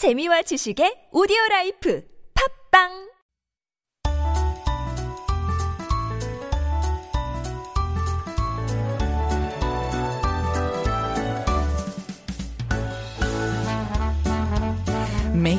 재미와 지식의 오디오 라이프. 팝빵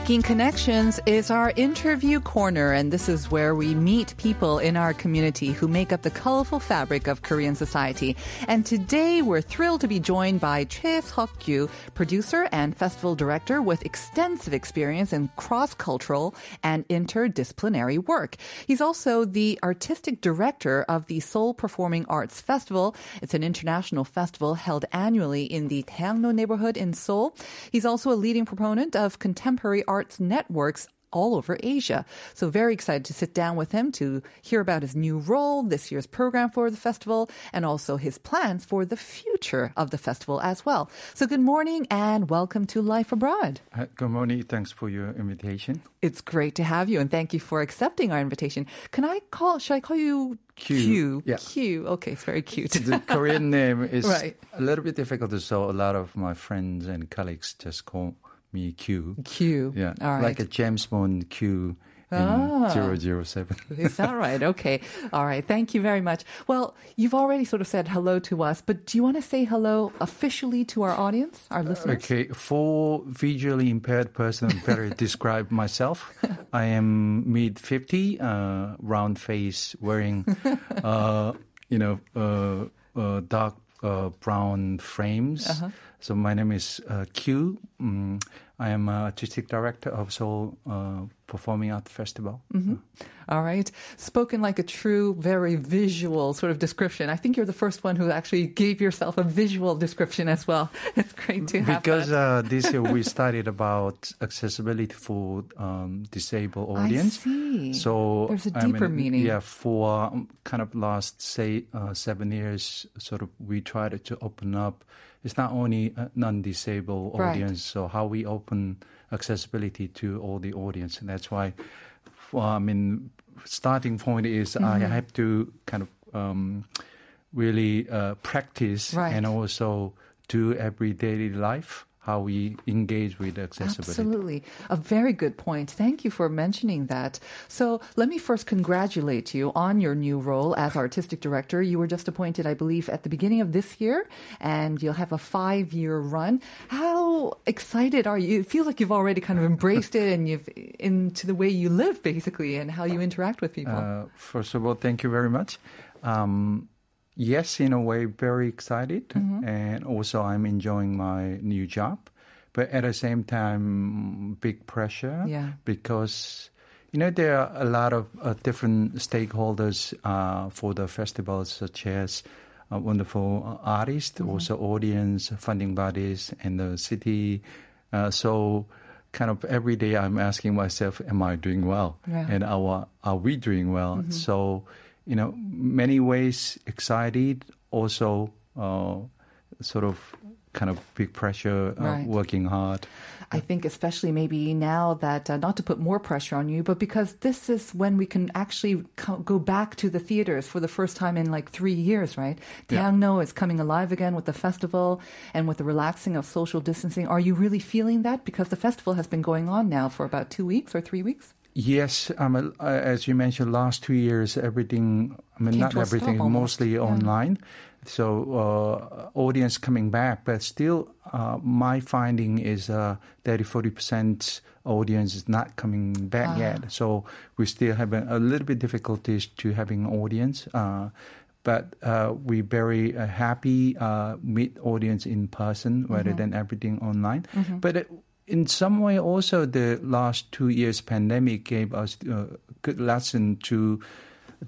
Making Connections is our interview corner, and this is where we meet people in our community who make up the colorful fabric of Korean society. And today we're thrilled to be joined by Choi Seok-kyu, producer and festival director with extensive experience in cross-cultural and interdisciplinary work. He's also the artistic director of the Seoul Performing Arts Festival. It's an international festival held annually in the Daehangno neighborhood in Seoul. He's also a leading proponent of contemporary arts networks all over Asia. So very excited to sit down with him to hear about his new role, this year's program for the festival, and also his plans for the future of the festival as well. So good morning and welcome to Life Abroad. Hi, Good morning. Thanks for your invitation. It's great to have you and thank you for accepting our invitation. Can I call, should I call you Q. Q? Yeah. Q. Okay, it's very cute. The Korean name is Right. a little bit difficult, so a lot of my friends and colleagues just call me Q. Q. Yeah, All right. like a James Bond Q in Ah. 007. Is that right? Okay. All right. Thank you very much. Well, you've already sort of said hello to us, but do you want to say hello officially to our audience, our listeners? Okay, for visually impaired person, better describe myself. I am mid 50, uh, round face, wearing, uh, you know, uh, uh, dark uh, brown frames. Uh-huh. So my name is uh, Q. Mm, I am uh, artistic director of Seoul uh, Performing Art Festival. Mm-hmm. All right. Spoken like a true, very visual sort of description. I think you're the first one who actually gave yourself a visual description as well. It's great to have Because uh, this year we studied about accessibility for um, disabled I audience. see. So There's a deeper mean, meaning. Yeah, for um, kind of last say uh, seven years, sort of we tried to open up. It's not only a non-disabled Right. audience, so how we open accessibility to all the audience, and that's why. Well, I mean, starting point is I Mm-hmm. have to kind of um, really uh, practice Right. and also do every daily life how we engage with accessibility. Absolutely. A very good point. Thank you for mentioning that. So let me first congratulate you on your new role as artistic director. You were just appointed, I believe, at the beginning of this year, and you'll have a five year run. How excited are you? It feels like you've already kind of embraced it and you've into the way you live, basically, and how you interact with people. Uh, first of all, thank you very much. Um, yes, in a way, very excited, Mm-hmm. and also I'm enjoying my new job, but at the same time, big pressure Yeah. because you know there are a lot of uh, different stakeholders uh, for the festival, such as uh, wonderful uh, artists, Mm-hmm. also audience, funding bodies, and the city. Uh, so. Kind of every day, I'm asking myself, "Am I doing well? Yeah. And are are we doing well?" Mm-hmm. So, you know, many ways excited, also uh, sort of kind of big pressure, uh, Right. working hard. I think especially maybe now that uh, not to put more pressure on you, but because this is when we can actually co- go back to the theaters for the first time in like three years, right? Yeah. Daehangno is coming alive again with the festival and with the relaxing of social distancing. Are you really feeling that? Because the festival has been going on now for about two weeks or three weeks. Yes, um, uh, as you mentioned, last two years, everything, I mean, not everything, mostly yeah. online. So, uh, audience coming back, but still, uh, my finding is uh, 30 40% audience is not coming back Ah. yet. So, we still have a, a little bit difficulties to having audience. Uh, but uh, we very uh, happy uh, meet audience in person rather than everything online. But uh, in some way, also the last two years pandemic gave us a good lesson to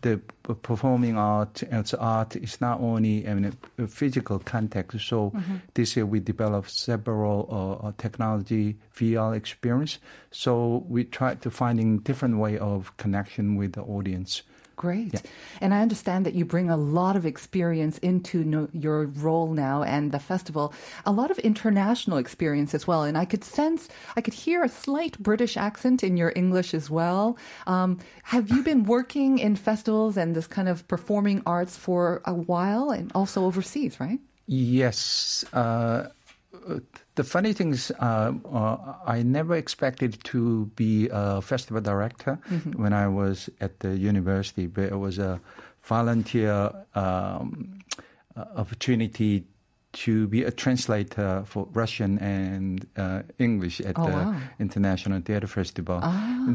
the performing art as art is not only in a, a physical context. So this year we developed several uh, uh, technology VR experience. So we tried to finding different way of connection with the audience. Great. And I understand that you bring a lot of experience into no, your role now and the festival, a lot of international experience as well. And I could sense, I could hear a slight British accent in your English as well. Um, have you been working in festivals and this kind of performing arts for a while and also overseas, right? Yes. Uh, the funny thing is, uh, uh, I never expected to be a festival director when I was at the university, but it was a volunteer um, uh, opportunity to be a translator for Russian and uh, English at Oh, the wow. International Theatre Festival.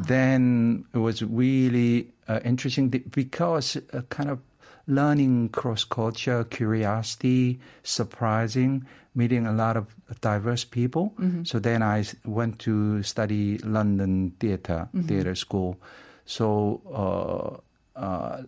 Then it was really uh, interesting because uh, kind of learning cross culture, curiosity, surprising, meeting a lot of diverse people. So then I went to study London theatre, theatre school. So uh, uh,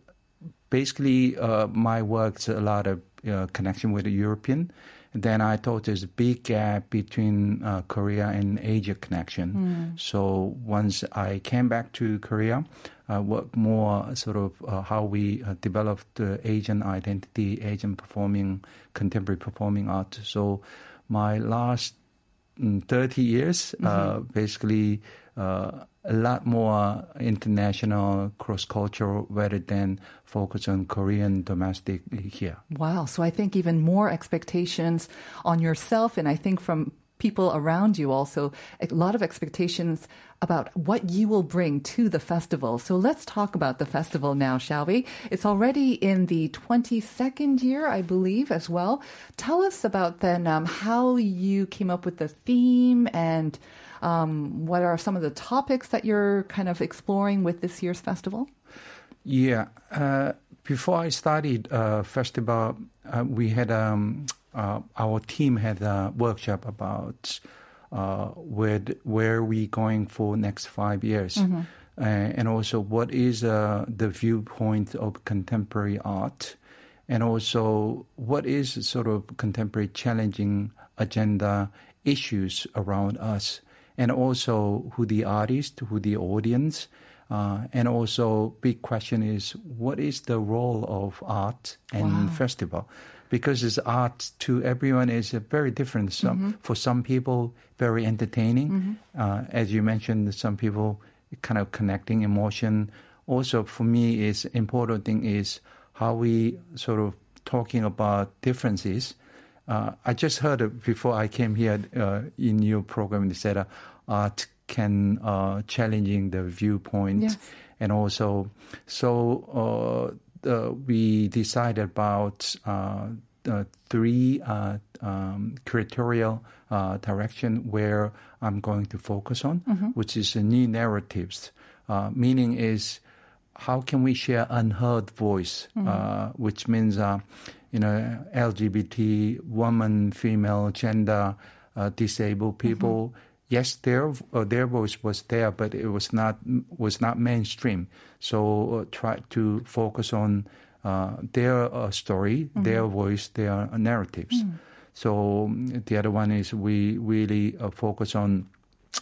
basically, uh, my work's a lot of uh, connection with the European. Then I thought there's a big gap between uh, Korea and Asia connection. So once I came back to Korea, I worked more sort of uh, how we uh, the Asian identity, Asian performing, contemporary performing art. So my last mm, 30 years, uh, basically uh, a lot more international, cross-cultural rather than focus on Korean domestic here. Wow. So I think even more expectations on yourself, and I think from people around you also, a lot of expectations about what you will bring to the festival. So let's talk about the festival now, shall we? It's already in the 22nd year, I believe, as well. Tell us about then um, how you came up with the theme and um, what are some of the topics that you're kind of exploring with this year's festival? Yeah. Uh, before I started uh, festival, uh, we had um, uh, our team had a workshop about uh, where where we going for next five years, uh, and also what is uh, the viewpoint of contemporary art, and also what is sort of contemporary challenging agenda issues around us, and also who the artist, who the audience. Uh, and also, big question is what is the role of art and festival? Because it's art to everyone is very different. Some for some people, very entertaining. Uh, as you mentioned, some people kind of connecting emotion. Also, for me, is important thing is how we sort of talking about differences. Uh, I just heard before I came here uh, in your program. They said uh, art can uh, challenging the viewpoint, Yes. and also so uh, we decided about uh, three uh, um, curatorial uh, direction where I'm going to focus on, which is new narratives. Uh, meaning is how can we share unheard voice, uh, which means uh, you know LGBT, woman, female, gender, uh, disabled people. Yes, their uh, their voice was there, but it was not was not mainstream. So uh, try to focus on uh, their uh, story, their voice, their narratives. So um, the other one is we really uh, focus on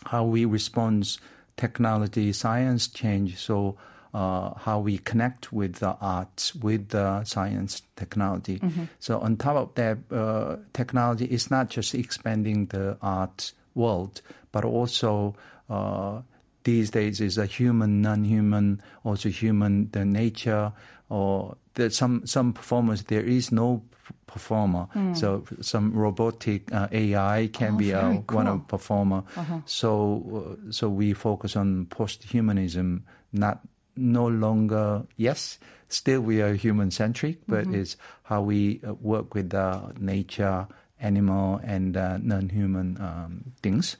how we respond technology, science change. So uh, how we connect with the arts, with the science, technology. So on top of that, uh, technology is not just expanding the art world, but also uh, these days is a human, non-human, also human, the nature, or there's some some performers there is no performer. So some robotic uh, AI can Oh, be a, very one of performer. So uh, so we focus on post-humanism, not no longer yes. Still, we are human centric, but it's how we uh, work with uh, nature, animal, and uh, non-human um, things.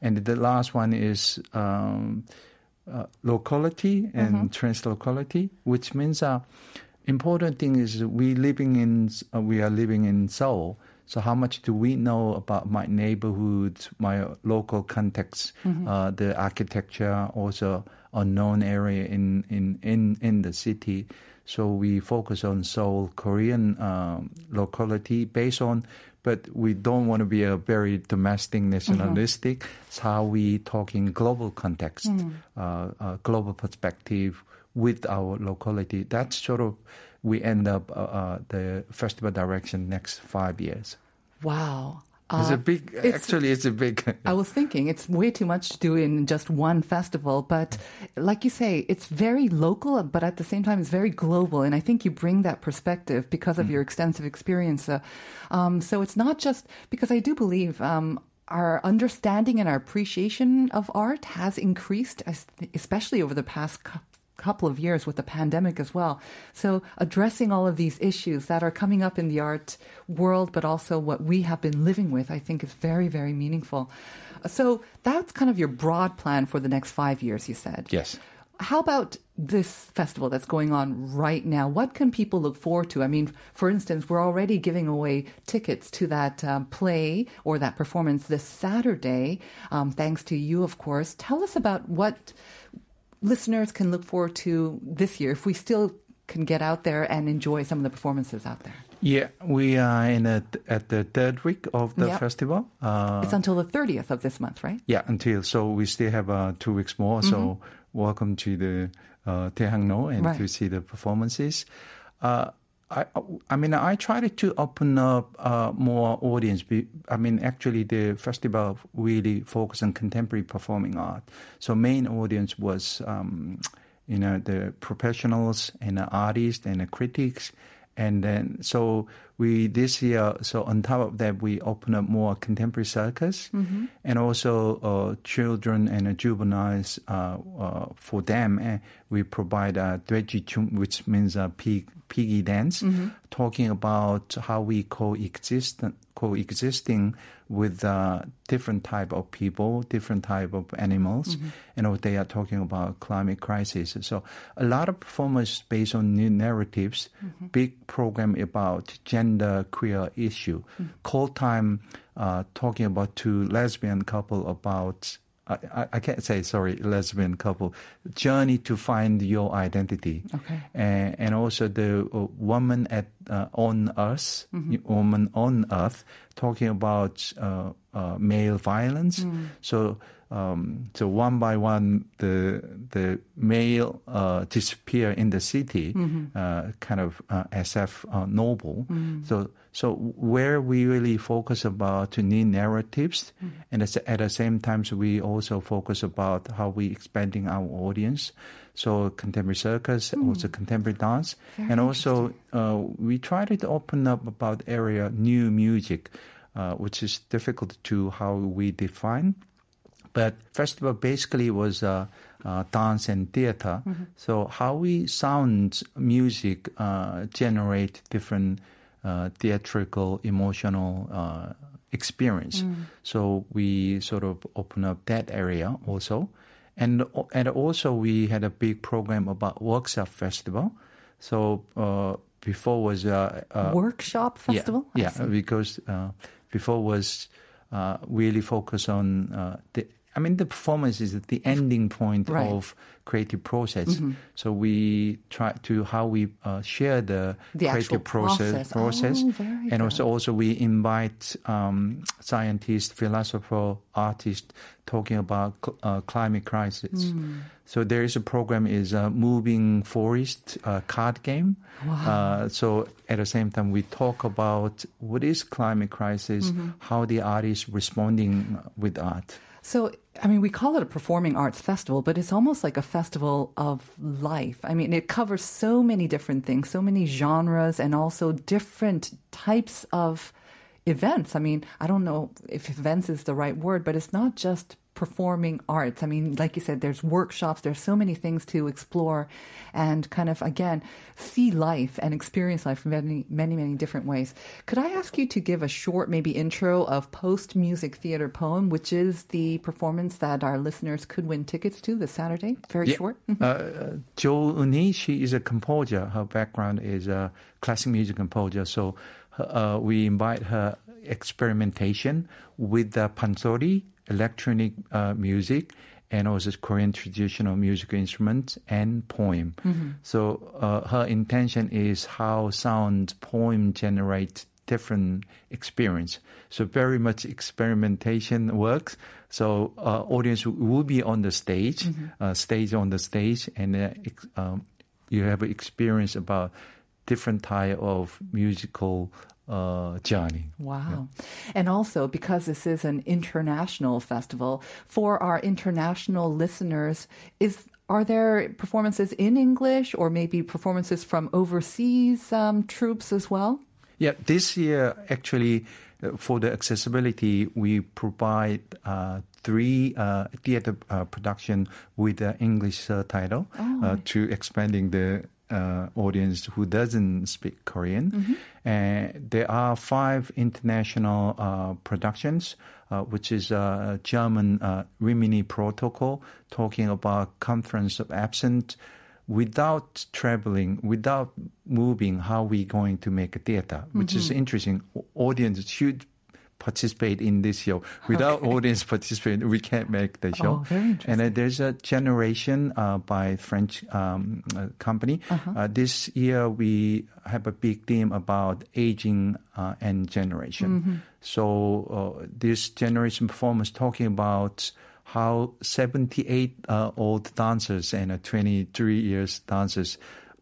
And the last one is um, uh, locality and translocality, which means uh, important thing is we living in uh, we are living in Seoul. So how much do we know about my neighborhood, my local context, uh, the architecture, also unknown area in in in in the city? So we focus on Seoul Korean um, locality based on, but we don't want to be a very domestic nationalistic. It's how we talk in global context, uh, uh, global perspective with our locality. That's sort of we end up uh, uh, the festival direction next five years. Wow. It's a big. it's- actually, it's a big. I was thinking it's way too much to do in just one festival, but like you say, it's very local, but at the same time, it's very global. And I think you bring that perspective because of your extensive experience. Uh, um, so it's not just because I do believe um, our understanding and our appreciation of art has increased, especially over the past couple of years with the pandemic as well. So addressing all of these issues that are coming up in the art world, but also what we have been living with, I think is very, very meaningful. So that's kind of your broad plan for the next five years, you said. yes. How about this festival that's going on right now? What can people look forward to? I mean, for instance, we're already giving away tickets to that um, play or that performance this Saturday, um, thanks to you, of course. Tell us about what listeners can look forward to this year if we still can get out there and enjoy some of the performances out there. Yeah, we are in a, at the third week of the Yep. festival. Uh, It's until the 30th of this month, right? yeah, until so we still have uh, two weeks more. So welcome to the uh, Daehangno and Right. to see the performances. Uh, I, I mean, I tried to open up uh, more audience. I mean, actually, the festival really focused on contemporary performing art. So main audience was, um, you know, the professionals and the artists and the critics. And then, so we this year, so on top of that, we open up more contemporary circus, and also uh, children and uh, juveniles. Uh, uh, for them, And we provide a chum, which means a pig, piggy dance, talking about how we coexist coexisting with uh, different type of people, different type of animals, and what they are talking about climate crisis. So a lot of performers based on new narratives, big program about gender queer issue, Cold Time uh, talking about two lesbian couple about I, I, I can't say sorry lesbian couple. Journey to find your identity. Okay. and, and also the uh, woman at uh, on earth woman on earth talking about uh, uh, male violence. So um, so one by one the the male uh, disappear in the city uh, kind of uh, SF uh, noble. So so where we really focus about to new narratives, and at the- at the same time, so we also focus about how we expanding our audience. So contemporary circus, also contemporary dance, and also uh, we try to open up about area new music, uh, which is difficult to how we define. But festival basically was uh, uh, dance and theater. So how we sound music uh, generate different uh, theatrical emotional uh, experience. So we sort of open up that area also, and and also we had a big program about workshop festival. So uh, before was uh, uh, Workshop festival? Yeah, yeah because uh, before was uh, really focused on uh, the. I mean, the performance is the ending point Right. Mm-hmm. of creative process. So we try to how we uh, share the, The creative process, process. Oh, and good. also also we invite um, scientists, philosopher, artists talking about cl- uh, climate crisis. Hmm. So there is a program is a moving forest uh, card game. Uh, so at the same time, we talk about what is climate crisis, Mm-hmm. how the artist responding with art. So, I mean, we call it a performing arts festival, but it's almost like a festival of life. I mean, it covers so many different things, so many genres, and also different types of events. I mean, I don't know if events is the right word, but it's not just performing arts. I mean, like you said, there's workshops, there's so many things to explore and kind of, again, see life and experience life in many, many, many different ways. Could I ask you to give a short, maybe intro of Post Music Theater Poem, which is the performance that our listeners could win tickets to this Saturday? Very Yeah. short. Uh, Jo Uni, she is a composer. Her background is a classic music composer. So uh, we invite her experimentation with the pansori, electronic uh, music, and also Korean traditional musical instruments and poem. So uh, her intention is how sound poem generate different experience. So very much experimentation works. So uh, audience will be on the stage, uh, stage on the stage, and uh, ex- um, you have experience about different type of musical uh, journey. Wow. And also, because this is an international festival, for our international listeners, is are there performances in English or maybe performances from overseas um, troops as well? Yeah, this year actually uh, for the accessibility, we provide uh, three uh, theater uh, production with the English uh, to expanding the uh, audience who doesn't speak Korean. And there are five international uh, productions, uh, which is uh, German uh, Rimini Protokoll, talking about conference of absent without traveling, without moving, how we going to make a theater, which is interesting. O- Audience should participate in this show. Without audience participation, we can't make the show. Oh, very And uh, there's a generation uh, by French um, uh, company. Uh, this year we have a big theme about aging uh, and generation. So uh, this generation performance talking about how 78 uh, old dancers and uh, 23 years dancers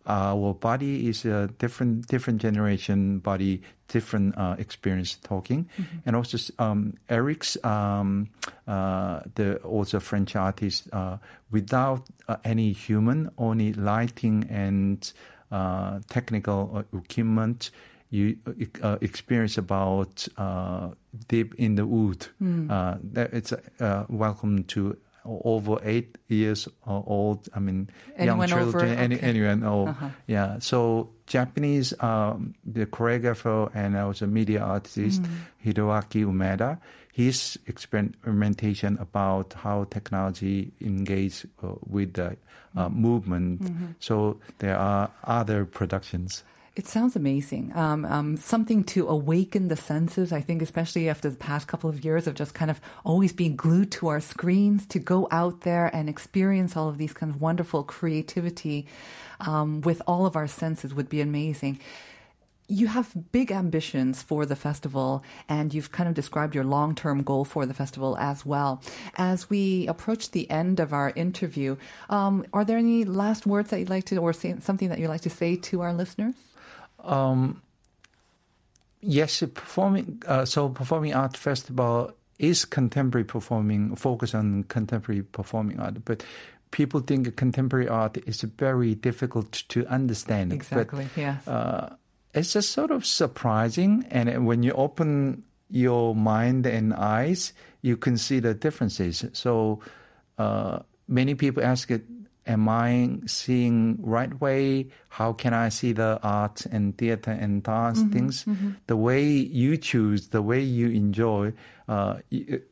our body is a different different generation body different uh, experience talking. And also um, eric's um, uh, the also french artist uh, without uh, any human only lighting and uh, technical uh, equipment you uh, experience about uh, deep in the wood. Uh, that it's uh, welcome to over eight years old. I mean, Anyone young over- children, any, okay. anyone. Oh, Uh-huh. yeah. So Japanese, um, the choreographer and also media artist Hiroaki Umeda, his experimentation about how technology engage uh, with the uh, movement. So there are other productions. It sounds amazing. Um, um, something to awaken the senses. I think, especially after the past couple of years of just kind of always being glued to our screens, to go out there and experience all of these kind of wonderful creativity um, with all of our senses would be amazing. You have big ambitions for the festival, and you've kind of described your long term goal for the festival as well. As we approach the end of our interview, um, are there any last words that you'd like to, or say, something that you'd like to say to our listeners? Yes, performing. Uh, so, performing art festival is contemporary performing, focus on contemporary performing art. But people think contemporary art is very difficult to understand. Exactly, But, yes. Uh, it's just sort of surprising, and when you open your mind and eyes, you can see the differences. So, uh, many people ask it. Am I seeing right way? How can I see the art and theater and dance Mm-hmm, things? The way you choose, the way you enjoy, uh,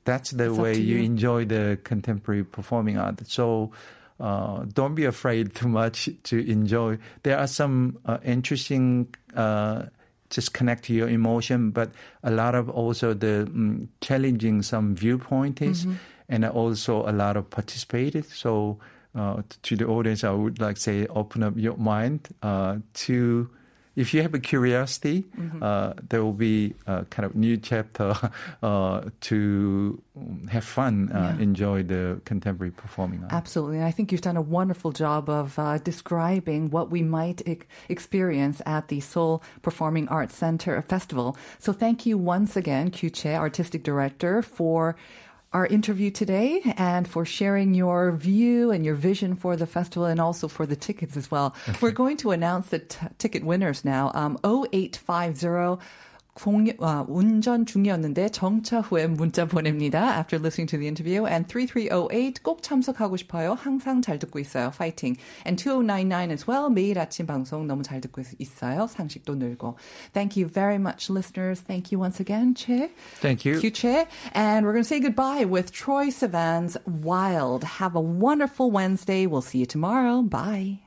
that's the It's way you you. enjoy the contemporary performing art. So uh, don't be afraid too much to enjoy. There are some uh, interesting. Uh, just connect to your emotion, but a lot of also the mm, challenging some viewpoint is, and also a lot of participated. So uh, to the audience, I would like to say open up your mind uh, to. If you have a curiosity, uh, there will be a kind of new chapter uh, to have fun, uh, Yeah. enjoy the contemporary performing art. Absolutely. And I think you've done a wonderful job of uh, describing what we might e- experience at the Seoul Performing Arts Center Festival. So thank you once again, Kyu Che, Artistic Director, for our interview today and for sharing your view and your vision for the festival and also for the tickets as well. We're going to announce the t- ticket winners now. Um, 0850 공, 와 운전 중이었는데 정차 후에 문자 보냅니다. After listening to the interview and 3308 꼭 참석하고 싶어요. 항상 잘 듣고 있어요. Fighting. And 2099 as well. 매일 아침 방송 너무 잘 듣고 있어요. 상식도 늘고. Thank you very much, listeners. Thank you once again, Che. Thank you. Q Che. And we're going to say goodbye with Troye Sivan's Wild. Have a wonderful Wednesday. We'll see you tomorrow. Bye.